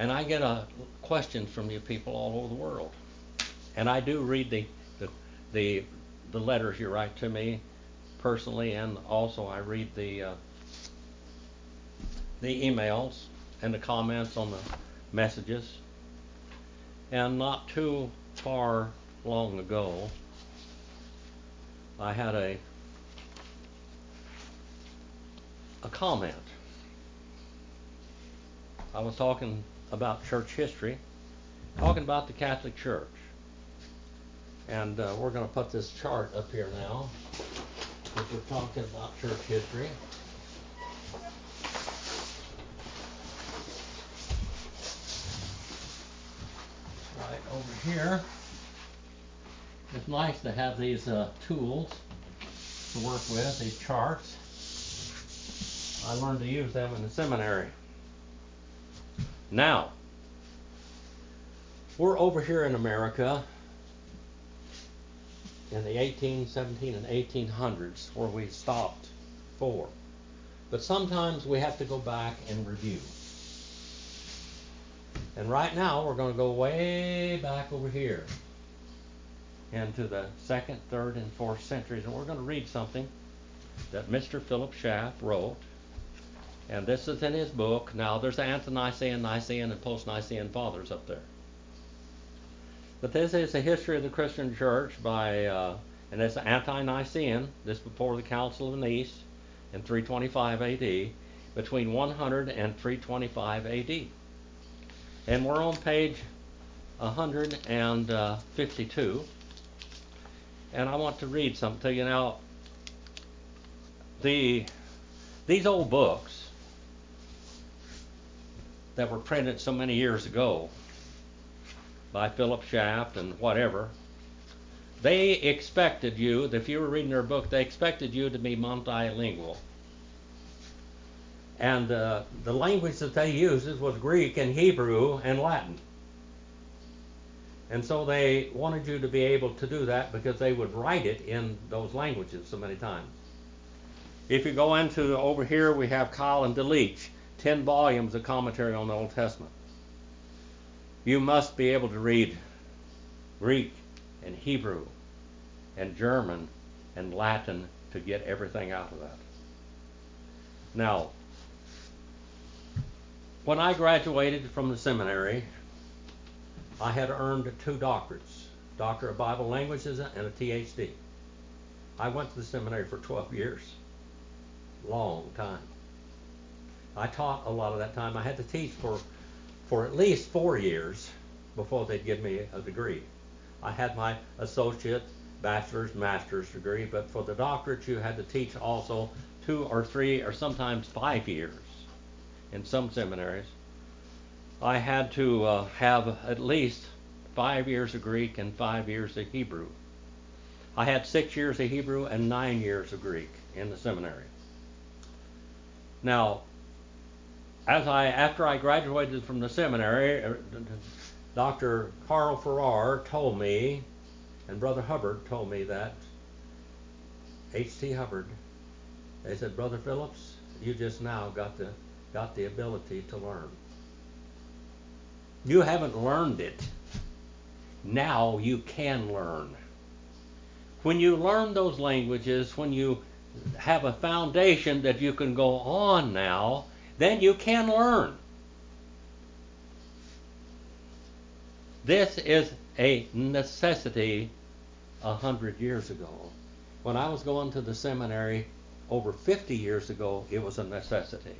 And I get a questions from you people all over the world. And I do read the, the, the, the letters you write to me personally, and also I read the, uh, the emails and the comments on the messages. And not too far long ago, I had a a comment. I was talking about church history, talking about the Catholic Church. And uh, we're going to put this chart up here now, because we're talking about church history. Right over here. It's nice to have these uh, tools to work with, these charts. I learned to use them in the seminary. Now, we're over here in America in the 18, 17, and 1800s where we stopped for. But sometimes we have to go back and review. And right now we're going to go way back over here into the second, third, and fourth centuries, and we're going to read something that Mr. Philip Schaff wrote and this is in his book. Now, there's the Ante-Nicene, Nicene, and Post-Nicene Fathers up there. But this is a history of the Christian Church by, uh, and it's Ante-Nicene. this before the Council of Nice in 325 AD, between 100 and 325 AD. And we're on page 152. And I want to read something to you now. The these old books that were printed so many years ago by Philip Schaff and whatever, they expected you, if you were reading their book, they expected you to be multilingual. And uh, the language that they used was Greek and Hebrew and Latin. And so they wanted you to be able to do that because they would write it in those languages so many times. If you go into over here, we have Keil and Delitzsch. 10 volumes of commentary on the Old Testament. You must be able to read Greek and Hebrew and German and Latin to get everything out of that. Now, when I graduated from the seminary, I had earned two doctorates Doctor of Bible Languages and a THD. I went to the seminary for 12 years. Long time. I taught a lot of that time. I had to teach for for at least four years before they'd give me a degree. I had my associate, bachelor's, master's degree, but for the doctorate you had to teach also two or three or sometimes five years in some seminaries. I had to uh, have at least five years of Greek and five years of Hebrew. I had six years of Hebrew and nine years of Greek in the seminary. Now, as I after I graduated from the seminary, uh, Dr. Carl Farrar told me, and Brother Hubbard told me that H.T. Hubbard, they said, Brother Phillips, you just now got the got the ability to learn. You haven't learned it. Now you can learn. When you learn those languages, when you have a foundation that you can go on now, then you can learn. This is a necessity a hundred years ago. When I was going to the seminary over 50 years ago, it was a necessity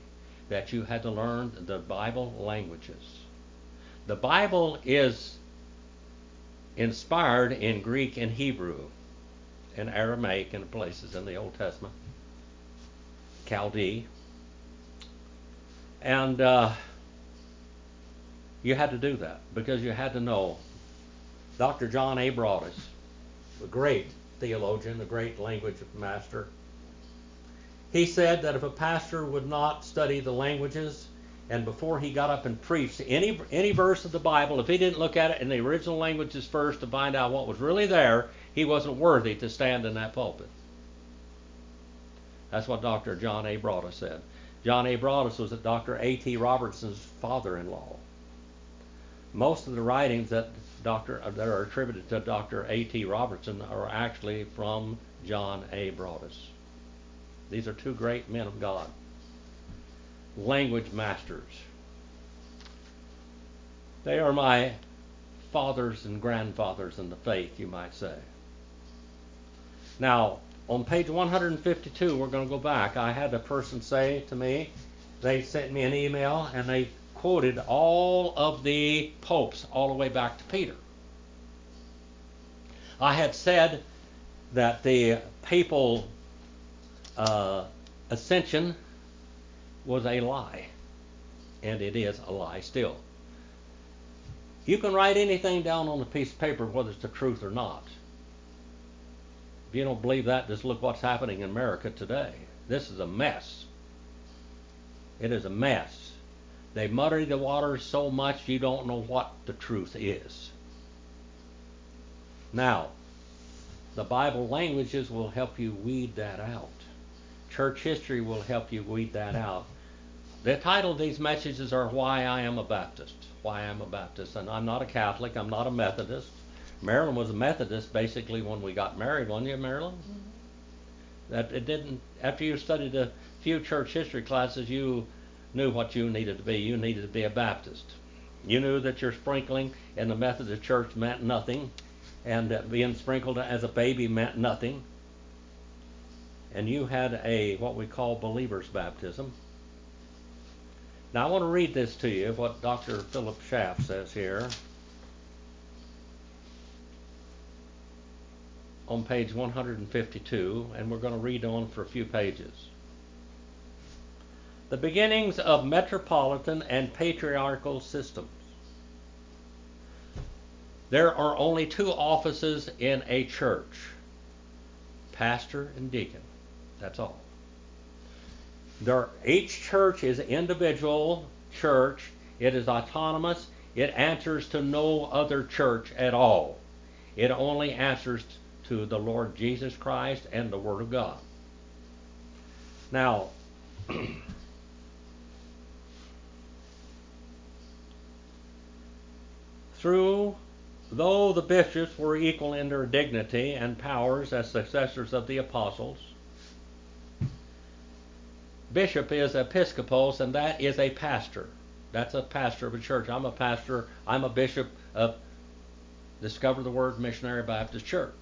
that you had to learn the Bible languages. The Bible is inspired in Greek and Hebrew and Aramaic in places in the Old Testament, Chaldee, and uh, you had to do that because you had to know. Dr. John A. Broadus, a great theologian, a great language master, he said that if a pastor would not study the languages and before he got up and preached any any verse of the Bible, if he didn't look at it in the original languages first to find out what was really there, he wasn't worthy to stand in that pulpit. That's what Dr. John A. Broadus said. John A. Broadus was Dr. A.T. Robertson's father in law. most of the writings that Dr. Uh, that are attributed to Dr. A.T. Robertson are actually from John A. Broadus. These are two great men of God, language masters. They are my fathers and grandfathers in the faith, you might say. Now, on page 152, we're going to go back. I had a person say to me, they sent me an email and they quoted all of the popes all the way back to Peter. I had said that the papal uh, ascension was a lie, and it is a lie still. You can write anything down on a piece of paper, whether it's the truth or not. If you don't believe that, just look what's happening in America today. This is a mess. It is a mess. They muddy the waters so much you don't know what the truth is. Now, the Bible languages will help you weed that out. Church history will help you weed that out. The title of these messages are Why I Am a Baptist. Why I'm a Baptist. And I'm not a Catholic, I'm not a Methodist. Marilyn was a Methodist basically when we got married, wasn't you, Marilyn? Mm-hmm. That it didn't after you studied a few church history classes you knew what you needed to be. You needed to be a Baptist. You knew that your sprinkling in the Methodist church meant nothing, and that being sprinkled as a baby meant nothing. And you had a what we call believer's baptism. Now I want to read this to you, what Dr. Philip Schaff says here. On page 152, and we're going to read on for a few pages the beginnings of metropolitan and patriarchal systems. There are only two offices in a church pastor and deacon. That's all. There, each church is an individual church, it is autonomous, it answers to no other church at all. It only answers to the Lord Jesus Christ and the Word of God. Now, through though the bishops were equal in their dignity and powers as successors of the apostles. Bishop is episcopos, and that is a pastor. That's a pastor of a church. I'm a pastor. I'm a bishop of Discover the Word Missionary Baptist Church.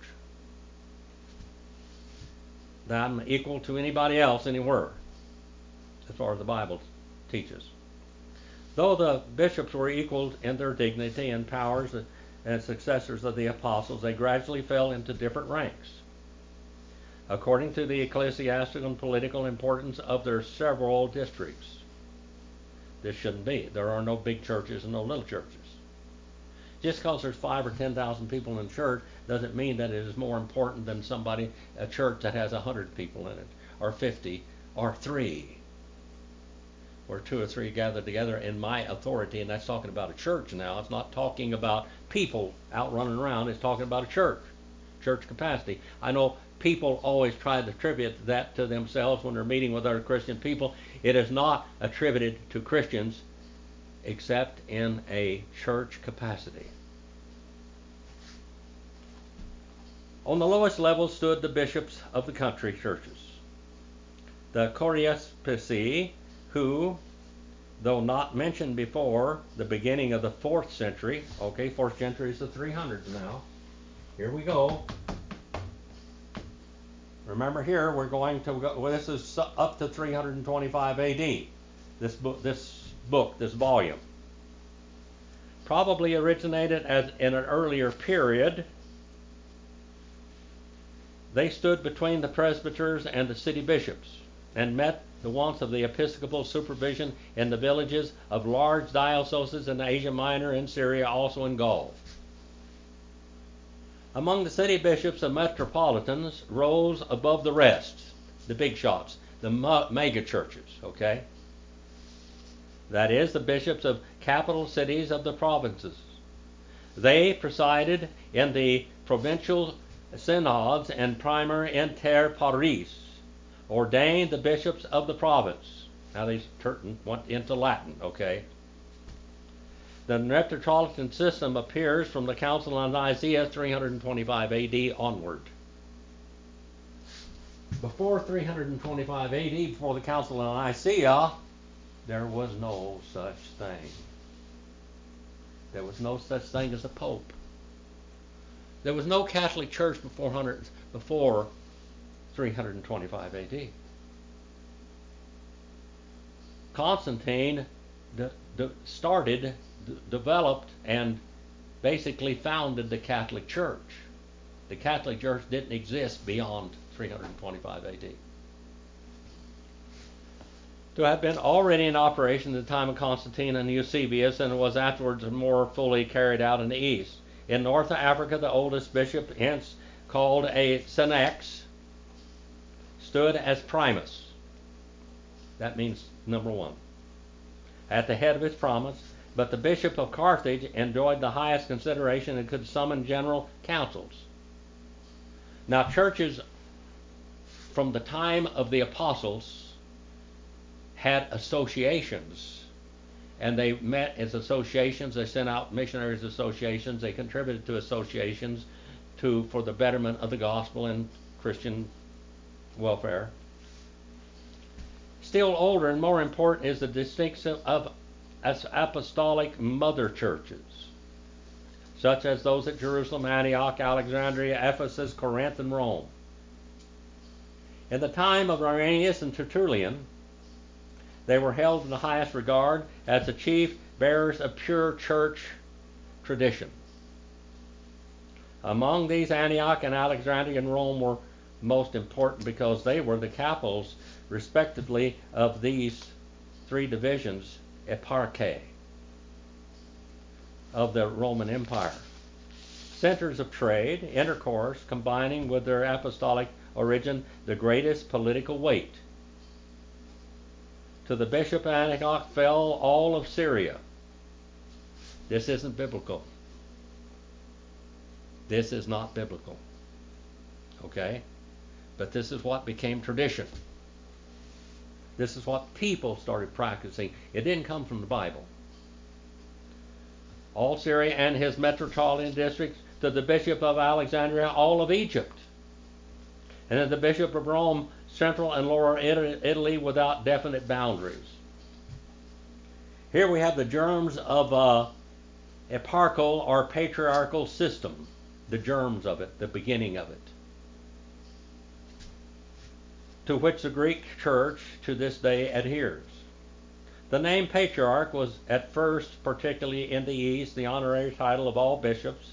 That I'm equal to anybody else anywhere, as far as the Bible teaches. Though the bishops were equal in their dignity and powers and successors of the apostles, they gradually fell into different ranks. According to the ecclesiastical and political importance of their several districts. This shouldn't be. There are no big churches and no little churches. Just because there's five or ten thousand people in church doesn't mean that it is more important than somebody a church that has a hundred people in it, or fifty, or three where two or three gather together in my authority, and that's talking about a church now. It's not talking about people out running around. It's talking about a church, church capacity. I know people always try to attribute that to themselves when they're meeting with other Christian people. It is not attributed to Christians except in a church capacity. On the lowest level stood the bishops of the country churches. The Chorepiscopi who, though not mentioned before the beginning of the fourth century, okay, fourth century is the 300s now. Here we go. Remember here, we're going to go, well, this is up to 325 AD. This book, this book, this volume. Probably originated as in an earlier period. They stood between the presbyters and the city bishops and met the wants of the episcopal supervision in the villages of large dioceses in Asia Minor and Syria, also in Gaul. Among the city bishops and metropolitans rose above the rest, the big shots, the mega churches, okay? That is, the bishops of capital cities of the provinces. They presided in the provincial synods and primi inter pares, ordained the bishops of the province. Now these they went into Latin, okay? The Metropolitan system appears from the Council of Nicaea 325 AD onward. Before 325 AD, before the Council of Nicaea, there was no such thing. There was no such thing as a pope. There was no Catholic Church before, before 325 AD. Constantine de, de, started, de, developed, and basically founded the Catholic Church. The Catholic Church didn't exist beyond 325 AD. To have been already in operation at the time of Constantine and Eusebius, and was afterwards more fully carried out in the East. In North Africa, the oldest bishop, hence called a senex, stood as primus. That means number one. At the head of his province, but the bishop of Carthage enjoyed the highest consideration and could summon general councils. Now, churches from the time of the apostles had associations and they met as associations they sent out missionaries associations they contributed to associations to for the betterment of the gospel and christian welfare Still older and more important is the distinction of apostolic mother churches, such as those at Jerusalem, Antioch, Alexandria, Ephesus, Corinth, and Rome. In the time of Irenaeus and Tertullian, they were held in the highest regard as the chief bearers of pure church tradition. Among these, Antioch and Alexandria and Rome were most important because they were the capitals respectively, of these three divisions, eparchae, of the Roman Empire. Centers of trade, intercourse, combining with their apostolic origin the greatest political weight. To the bishop of Antioch fell all of Syria. This isn't biblical. This is not biblical. Okay? But this is what became tradition. This is what people started practicing. It didn't come from the Bible. All Syria and his metropolitan districts, to the bishop of Alexandria, all of Egypt, and to the bishop of Rome, central and lower Italy without definite boundaries. Here we have the germs of a eparchal or patriarchal system, the germs of it, the beginning of it to which the Greek church to this day adheres. The name patriarch was at first, particularly in the East, the honorary title of all bishops.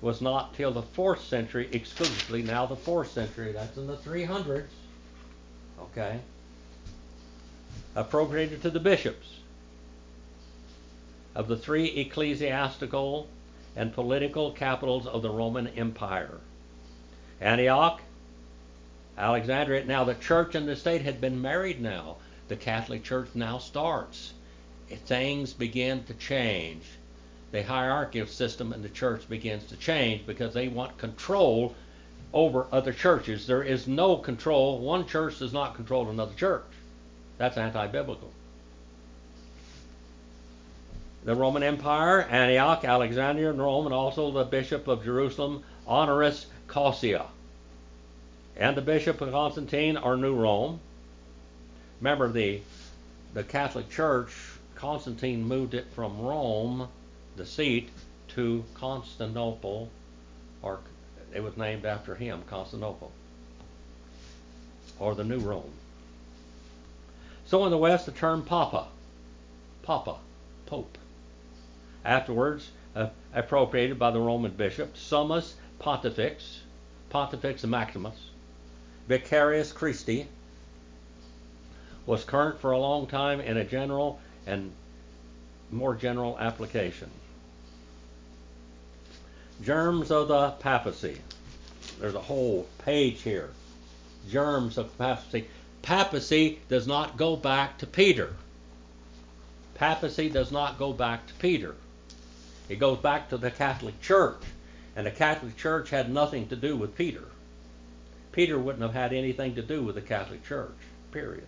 Was not till the fourth century exclusively. Now the fourth century, that's in the 300s. Okay. Appropriated to the bishops of the three ecclesiastical and political capitals of the Roman Empire Antioch, Alexandria. Now, the church and the state had been married now. The Catholic Church now starts. Things begin to change. The hierarchical system in the church begins to change because they want control over other churches. There is no control. One church does not control another church. That's anti biblical. The Roman Empire, Antioch, Alexandria, and Rome, and also the Bishop of Jerusalem, Honoris Causa and the Bishop of Constantine or New Rome. Remember, the, the Catholic Church, Constantine moved it from Rome, the seat, to Constantinople, or it was named after him, Constantinople, or the New Rome. So in the West, the term Papa, Papa, Pope, afterwards uh, appropriated by the Roman bishop, Summus Pontifex, Pontifex Maximus, Vicarius Christi was current for a long time in a general and more general application. Germs of the papacy. There's a whole page here. Germs of papacy. Papacy does not go back to Peter. Papacy does not go back to Peter. It goes back to the Catholic Church. And the Catholic Church had nothing to do with Peter. Peter wouldn't have had anything to do with the Catholic Church, period.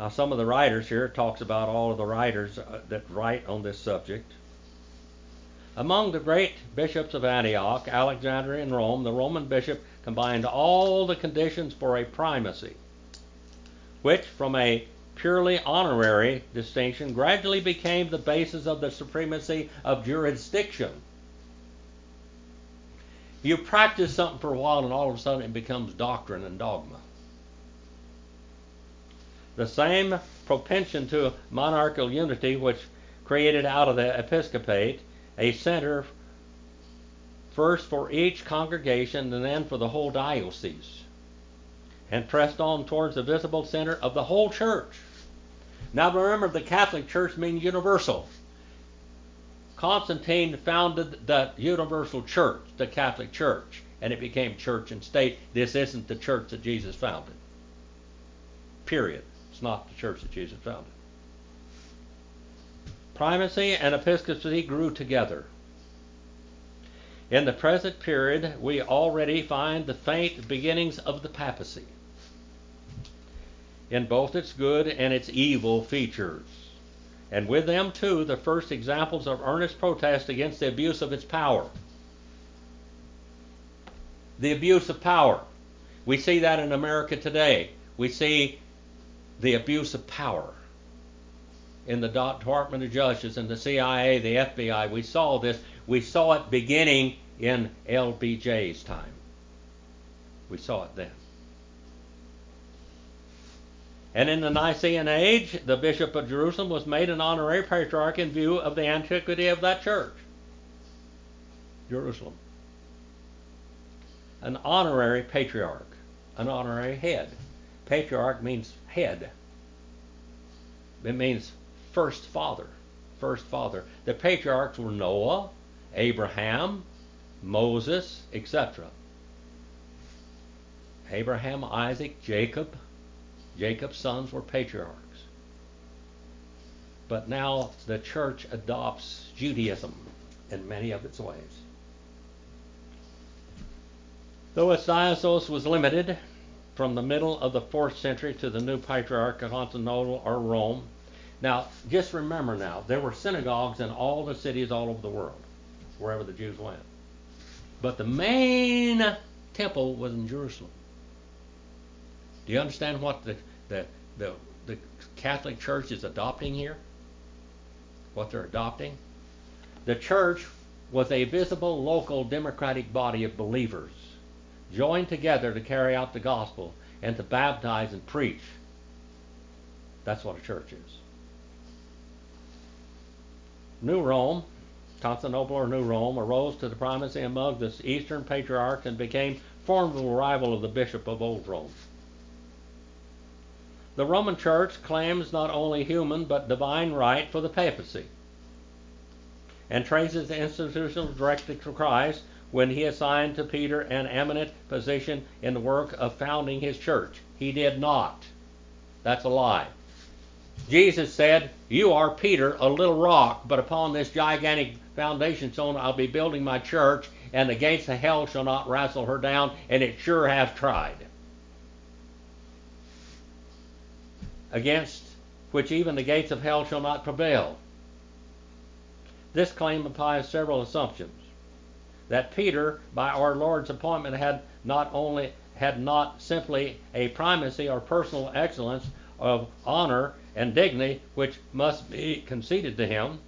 Now, some of the writers here talks about all of the writers uh, that write on this subject. Among the great bishops of Antioch, Alexandria, and Rome, the Roman bishop combined all the conditions for a primacy, which, from a purely honorary distinction, gradually became the basis of the supremacy of jurisdiction. You practice something for a while, and all of a sudden it becomes doctrine and dogma. The same propension to monarchical unity which created out of the episcopate a center first for each congregation and then for the whole diocese, and pressed on towards the visible center of the whole church. Now remember, the Catholic Church means universal. Constantine founded the universal church, the Catholic Church, and it became church and state. This isn't the church that Jesus founded. Period. It's not the church that Jesus founded. Primacy and episcopacy grew together. In the present period, we already find the faint beginnings of the papacy in both its good and its evil features. And with them, too, the first examples of earnest protest against the abuse of its power. The abuse of power. We see that in America today. We see the abuse of power in the Department of Justice and the CIA, the FBI. We saw this. We saw it beginning in LBJ's time. We saw it then. And in the Nicene age, the Bishop of Jerusalem was made an honorary patriarch in view of the antiquity of that church. Jerusalem. An honorary patriarch, an honorary head. Patriarch means head. It means first father. First father. The patriarchs were Noah, Abraham, Moses, etc. Abraham, Isaac, Jacob. Jacob's sons were patriarchs. But now the church adopts Judaism in many of its ways. Though its diocese was limited, from the middle of the fourth century to the new patriarch of Constantinople or Rome. Now, just remember now, there were synagogues in all the cities all over the world, wherever the Jews went. But the main temple was in Jerusalem. Do you understand what the, the, the, the Catholic Church is adopting here? What they're adopting? The church was a visible local democratic body of believers joined together to carry out the gospel and to baptize and preach. That's what a church is. New Rome, Constantinople or New Rome, arose to the primacy among the Eastern patriarchs and became formidable rival of the Bishop of Old Rome. The Roman Church claims not only human but divine right for the papacy and traces the institution directly to Christ when he assigned to Peter an eminent position in the work of founding his church. He did not. That's a lie. Jesus said, You are Peter, a little rock, but upon this gigantic foundation stone I'll be building my church, and the gates of hell shall not wrestle her down, and it sure has tried. Against which even the gates of hell shall not prevail. This claim implies several assumptions that Peter, by our Lord's appointment, had not only had not simply a primacy or personal excellence of honor and dignity which must be conceded to him,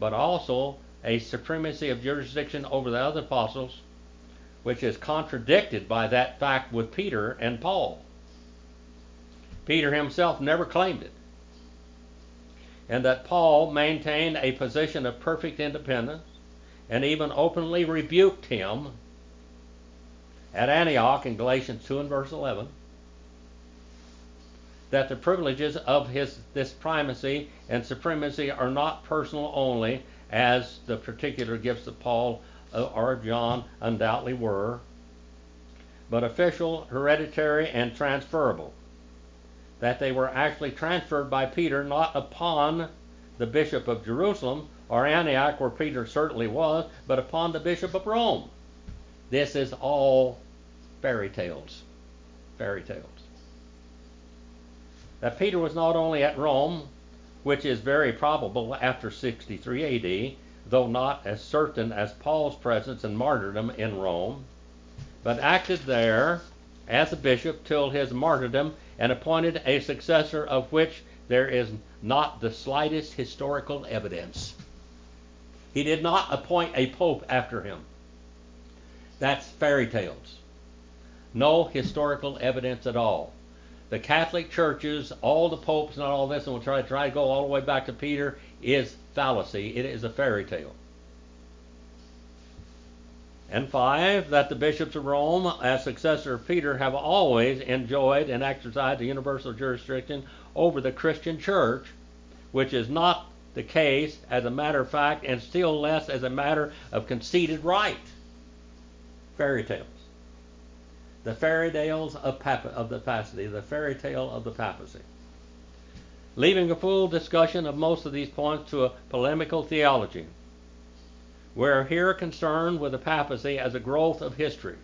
but also a supremacy of jurisdiction over the other apostles, which is contradicted by that fact with Peter and Paul. Peter himself never claimed it. And that Paul maintained a position of perfect independence and even openly rebuked him at Antioch in Galatians 2 and verse 11 that the privileges of his this primacy and supremacy are not personal only as the particular gifts of Paul uh, or John undoubtedly were but official hereditary and transferable. That they were actually transferred by Peter not upon the bishop of Jerusalem or Antioch, where Peter certainly was, but upon the bishop of Rome. This is all fairy tales. Fairy tales. that Peter was not only at Rome, which is very probable after 63 AD, though not as certain as Paul's presence and martyrdom in Rome, but acted there as a bishop till his martyrdom and appointed a successor of which there is not the slightest historical evidence. He did not appoint a pope after him. That's fairy tales. No historical evidence at all. The Catholic churches, all the popes and all this, and we'll try, try to go all the way back to Peter, is fallacy. It is a fairy tale. And five, that the bishops of Rome, as successor of Peter, have always enjoyed and exercised a universal jurisdiction over the Christian church, which is not the case as a matter of fact, and still less as a matter of conceded right. Fairy tales. The fairy tales of, of the papacy, the fairy tale of the papacy. Leaving a full discussion of most of these points to a polemical theology. We're here concerned with the papacy as a growth of history.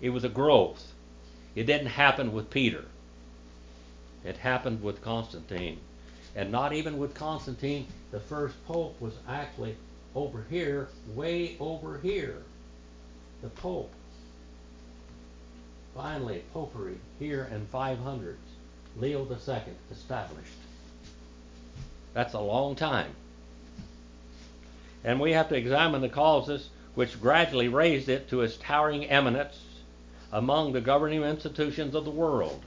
It was a growth. It didn't happen with Peter. It happened with Constantine. And not even with Constantine, the first pope was actually over here, way over here. The pope. Finally, popery here in 500s. Leo II established. That's a long time. And we have to examine the causes which gradually raised it to its towering eminence among the governing institutions of the world.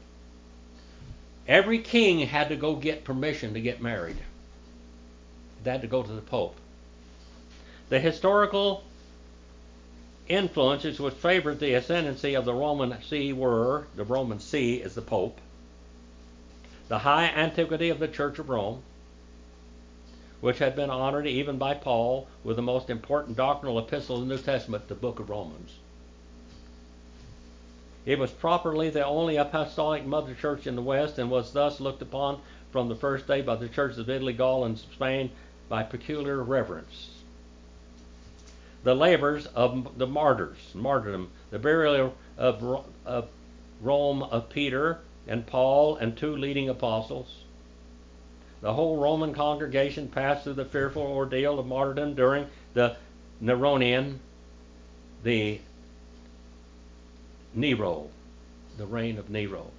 Every king had to go get permission to get married. They had to go to the Pope. The historical influences which favored the ascendancy of the Roman See were the Roman See is the Pope, the high antiquity of the Church of Rome, which had been honored even by Paul with the most important doctrinal epistle in the New Testament, the book of Romans. It was properly the only apostolic mother church in the West and was thus looked upon from the first day by the churches of Italy, Gaul, and Spain by peculiar reverence. The labors of the martyrs, martyrdom, the burial of, of Rome of Peter and Paul and two leading apostles, the whole Roman congregation passed through the fearful ordeal of martyrdom during the Neronian, the Nero, the reign of Nero.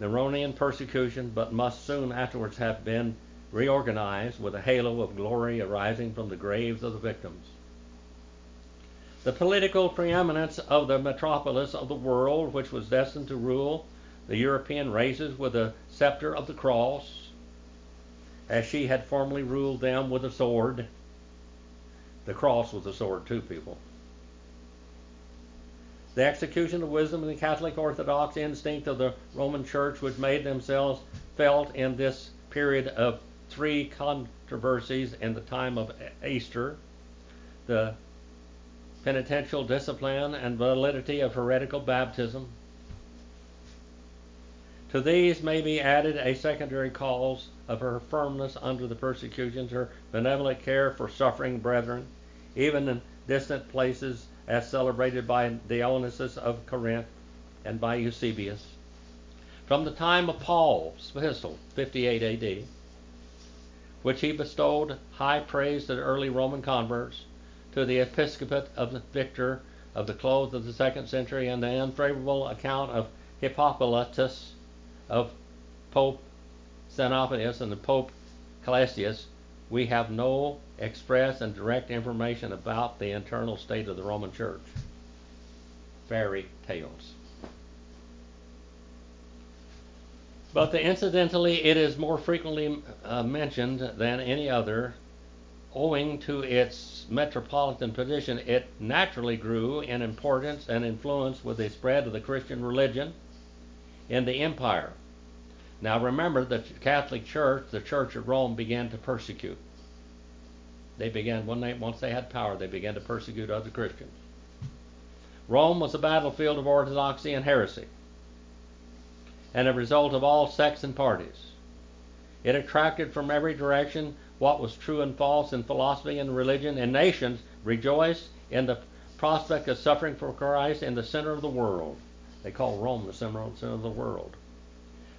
Neronian persecution, but must soon afterwards have been reorganized with a halo of glory arising from the graves of the victims. The political preeminence of the metropolis of the world, which was destined to rule the European races with the scepter of the cross, as she had formerly ruled them with a sword. The cross was a sword, too, people. The execution of wisdom and the Catholic Orthodox instinct of the Roman Church, which made themselves felt in this period of three controversies in the time of Easter the penitential discipline and validity of heretical baptism, to these may be added a secondary cause of her firmness under the persecutions, her benevolent care for suffering brethren, even in distant places, as celebrated by Dionysius of Corinth and by Eusebius. From the time of Paul's epistle, 58 AD, which he bestowed high praise to the early Roman converts, to the episcopate of Victor of the close of the second century, and the unfavorable account of Hippolytus of Pope Xenophonius and the Pope Calasius, we have no express and direct information about the internal state of the Roman Church. Fairy tales. But the, incidentally, it is more frequently uh, mentioned than any other. Owing to its metropolitan position, it naturally grew in importance and influence with the spread of the Christian religion in the empire. Now remember, the Catholic Church, the Church of Rome, began to persecute. They began once they had power, they began to persecute other Christians. Rome was a battlefield of orthodoxy and heresy, and a result of all sects and parties. It attracted from every direction what was true and false in philosophy and religion, and nations rejoiced in the prospect of suffering for Christ in the center of the world. They call Rome the center of the world.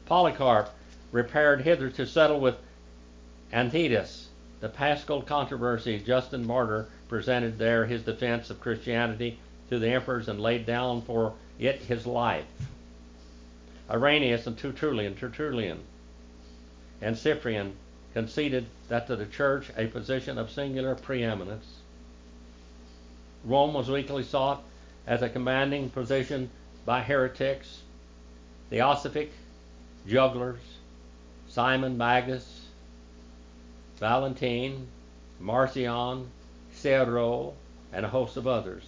Polycarp repaired hither to settle with Anicetus the Paschal controversy. Justin Martyr presented there his defense of Christianity to the emperors and laid down for it his life. Irenaeus and Tertullian, Tertullian and Cyprian conceded that to the church a position of singular preeminence. Rome was weakly sought as a commanding position by heretics, Theosophic, jugglers, Simon Magus, Valentine, Marcion, Cerdo, and a host of others.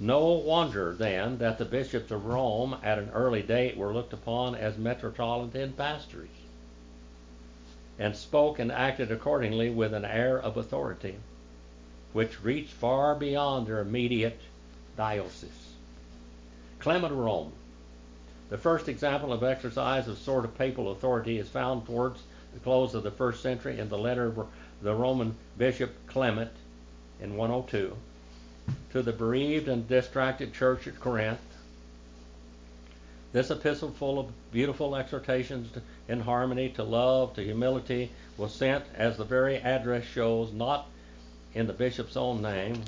No wonder, then, that the bishops of Rome at an early date were looked upon as metropolitan pastors and spoke and acted accordingly with an air of authority which reached far beyond their immediate diocese. Clement of Rome. The first example of exercise of sort of papal authority is found towards the close of the first century in the letter of the Roman bishop Clement in 102 to the bereaved and distracted church at Corinth. This epistle, full of beautiful exhortations in harmony to love, to humility, was sent, as the very address shows, not in the bishop's own name,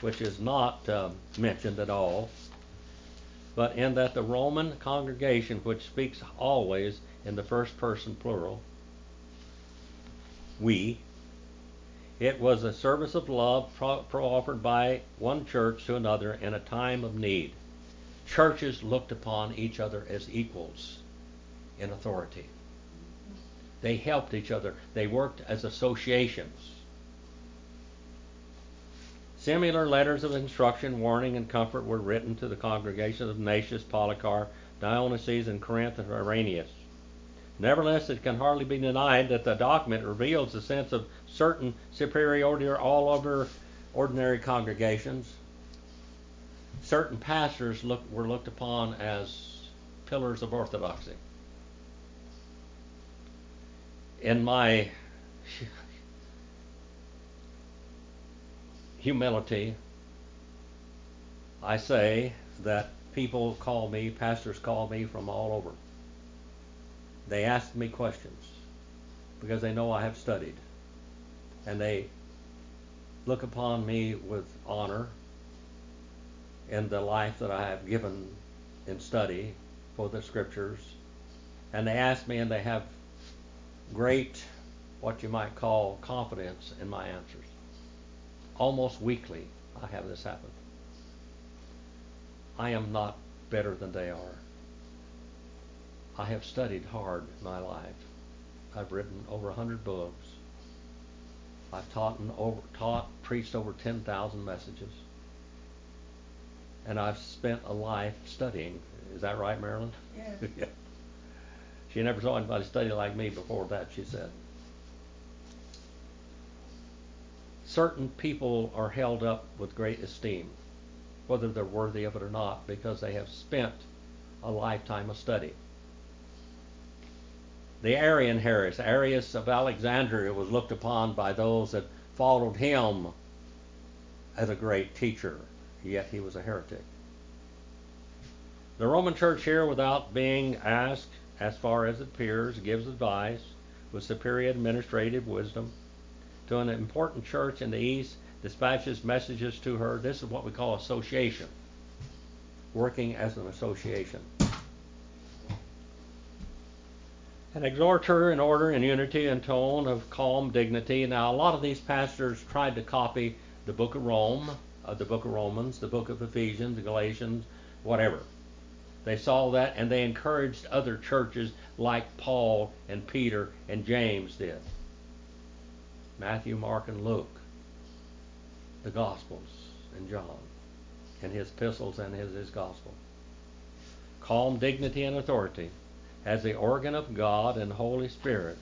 which is not uh, mentioned at all, but in that the Roman congregation, which speaks always in the first person plural, we, it was a service of love pro- offered by one church to another in a time of need. Churches looked upon each other as equals in authority. They helped each other. They worked as associations. Similar letters of instruction, warning, and comfort were written to the congregations of Ignatius, Polycarp, Dionysius, and Corinth and Irenaeus. Nevertheless, it can hardly be denied that the document reveals a sense of certain superiority all over ordinary congregations. Certain pastors look, were looked upon as pillars of orthodoxy. In my humility, I say that people call me, pastors call me from all over. They ask me questions because they know I have studied. And they look upon me with honor in the life that I have given in study for the scriptures. And they ask me and they have great, what you might call, confidence in my answers almost weekly, I have this happen. I am not better than they are. I have studied hard my life. I've written over a hundred books. I've taught and over, taught, preached over ten thousand messages, and I've spent a life studying. Is that right, Marilyn? Yes. yeah. She never saw anybody study like me before that. She said. Certain people are held up with great esteem, whether they're worthy of it or not, because they have spent a lifetime of study. The Arian heresy, Arius of Alexandria, was looked upon by those that followed him as a great teacher, yet he was a heretic. The Roman Church here, without being asked, as far as it appears, gives advice with superior administrative wisdom to an important church in the East, dispatches messages to her. This is what we call association, working as an association. And exhort her in order and unity and tone of calm dignity. Now, a lot of these pastors tried to copy the book of Rome, uh, the book of Romans, the book of Ephesians, the Galatians, whatever. They saw that and they encouraged other churches like Paul and Peter and James did. Matthew, Mark, and Luke, the Gospels, and John, and his epistles and his, his gospel. Calm dignity and authority as the organ of God and Holy Spirit.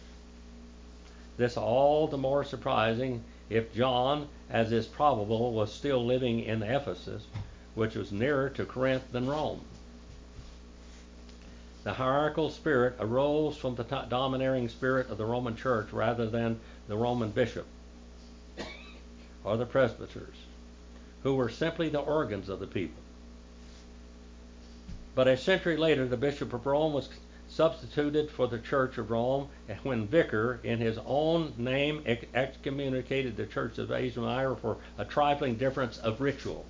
This all the more surprising if John, as is probable, was still living in Ephesus, which was nearer to Corinth than Rome. The hierarchical spirit arose from the domineering spirit of the Roman Church rather than the Roman bishop or the presbyters, who were simply the organs of the people. But a century later, the Bishop of Rome was substituted for the Church of Rome, and when Victor, in his own name, excommunicated the Church of Asia Minor for a trifling difference of ritual.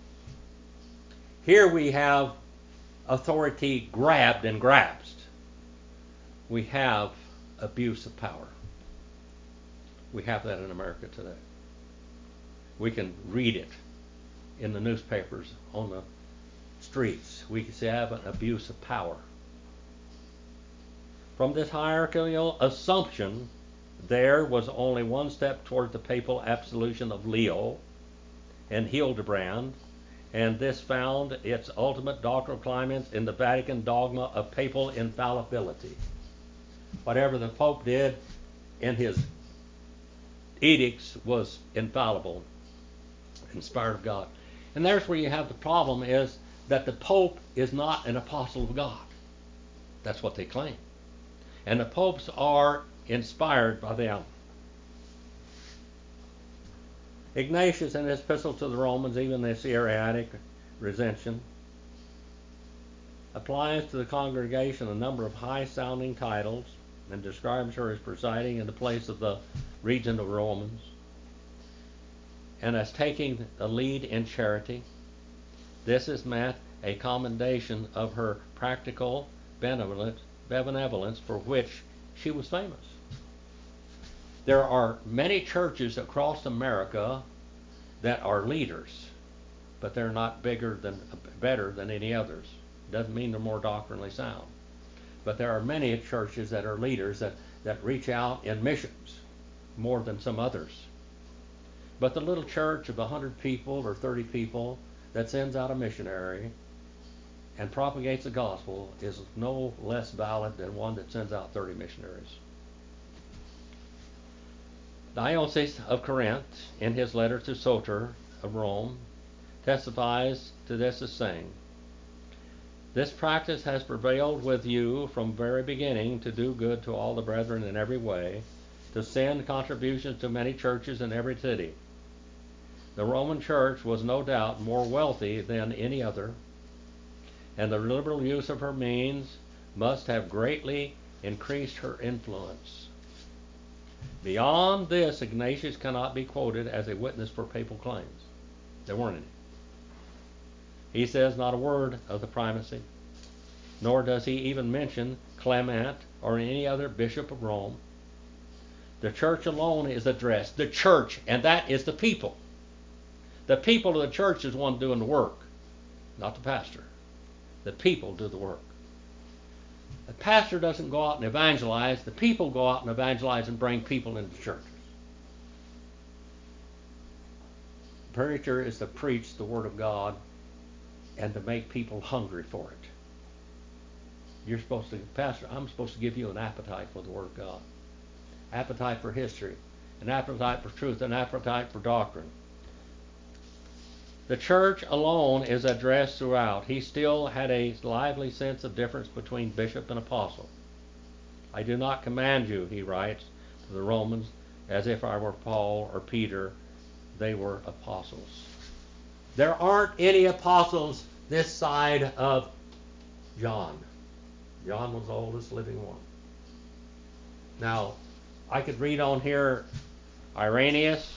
Here we have authority grabbed and grasped. We have abuse of power. We have that in America today. We can read it in the newspapers, on the streets. We can see have an abuse of power. From this hierarchical assumption, there was only one step toward the papal absolution of Leo and Hildebrand, and this found its ultimate doctrinal climax in the Vatican dogma of papal infallibility. Whatever the Pope did in his edicts was infallible, inspired of God. And there's where you have the problem is that the Pope is not an apostle of God. That's what they claim and the popes are inspired by them. Ignatius, in his epistle to the Romans, even this Arianic recension, applies to the congregation a number of high sounding titles and describes her as presiding in the place of the regent of Romans and as taking the lead in charity. This is meant a commendation of her practical benevolence for which she was famous. There are many churches across America that are leaders, but they're not bigger than better than any others. Doesn't mean they're more doctrinally sound. But there are many churches that are leaders that, that reach out in missions more than some others. But the little church of 100 people or 30 people that sends out a missionary and propagates the gospel is no less valid than one that sends out 30 missionaries. Dionysius of Corinth, in his letter to Soter of Rome, testifies to this as saying, This practice has prevailed with you from very beginning to do good to all the brethren in every way, to send contributions to many churches in every city. The Roman Church was no doubt more wealthy than any other, and the liberal use of her means must have greatly increased her influence. Beyond this, Ignatius cannot be quoted as a witness for papal claims. There weren't any. He says not a word of the primacy, nor does he even mention Clement or any other bishop of Rome. The church alone is addressed. The church, and that is the people. The people of the church is one doing the work, not the pastor. The people do the work. The pastor doesn't go out and evangelize. The people go out and evangelize and bring people into churches. The preacher is to preach the Word of God and to make people hungry for it. You're supposed to, Pastor, I'm supposed to give you an appetite for the Word of God, appetite for history, an appetite for truth, an appetite for doctrine. The church alone is addressed throughout. He still had a lively sense of difference between bishop and apostle. I do not command you, he writes to the Romans, as if I were Paul or Peter. They were apostles. There aren't any apostles this side of John. John was the oldest living one. Now, I could read on here Irenaeus.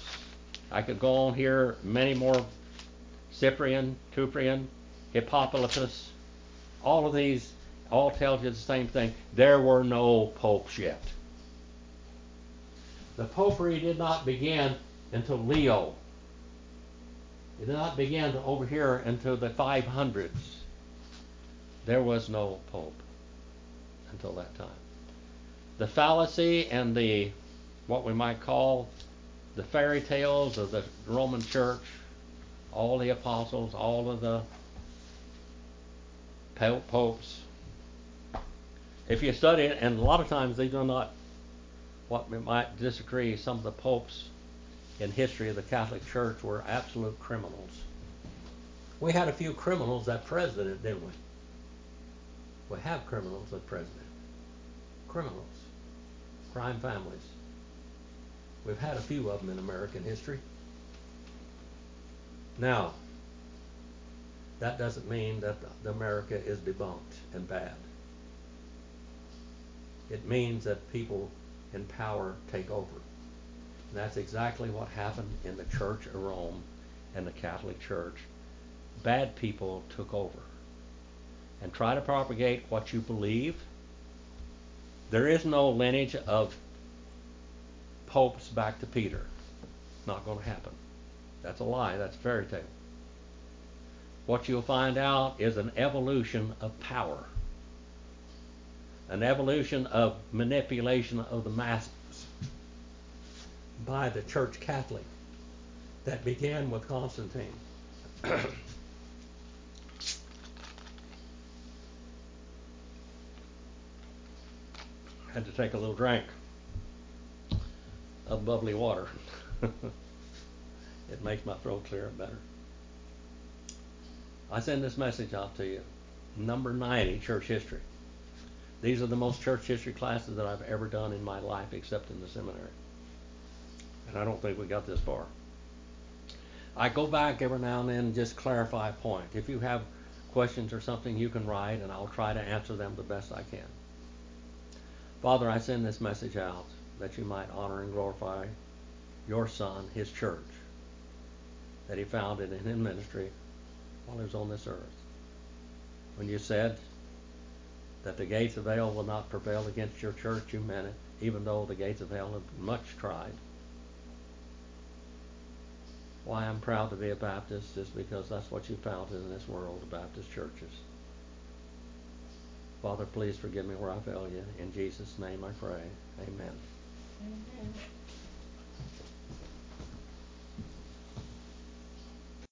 I could go on here many more Cyprian, Cyprian, Hippolytus, all of these all tells you the same thing. There were no popes yet. The popery did not begin until Leo. It did not begin over here until the 500s. There was no pope until that time. The fallacy and the what we might call the fairy tales of the Roman Church all the apostles, all of the popes. If you study it, and a lot of times they do not, what we might disagree, some of the popes in history of the Catholic Church were absolute criminals. We had a few criminals at president, didn't we? We have criminals at president. Criminals. Crime families. We've had a few of them in American history. Now, that doesn't mean that America is debunked and bad. It means that people in power take over. And that's exactly what happened in the Church of Rome and the Catholic Church. Bad people took over and try to propagate what you believe. There is no lineage of popes back to Peter. Not going to happen. That's a lie. That's a fairy tale. What you'll find out is an evolution of power, an evolution of manipulation of the masses by the Church Catholic that began with Constantine. Had to take a little drink of bubbly water. it makes my throat clear up better. I send this message out to you. Number 90, church history. These are the most church history classes that I've ever done in my life, except in the seminary. And I don't think we got this far. I go back every now and then and just clarify a point. If you have questions or something, you can write, and I'll try to answer them the best I can. Father, I send this message out that you might honor and glorify your Son, his church, that he founded in his ministry while he was on this earth. When you said that the gates of hell will not prevail against your church, you meant it, even though the gates of hell have much tried. Why I'm proud to be a Baptist is because that's what you found in this world, the Baptist churches. Father, please forgive me where I fail you. In Jesus' name I pray. Amen. Amen.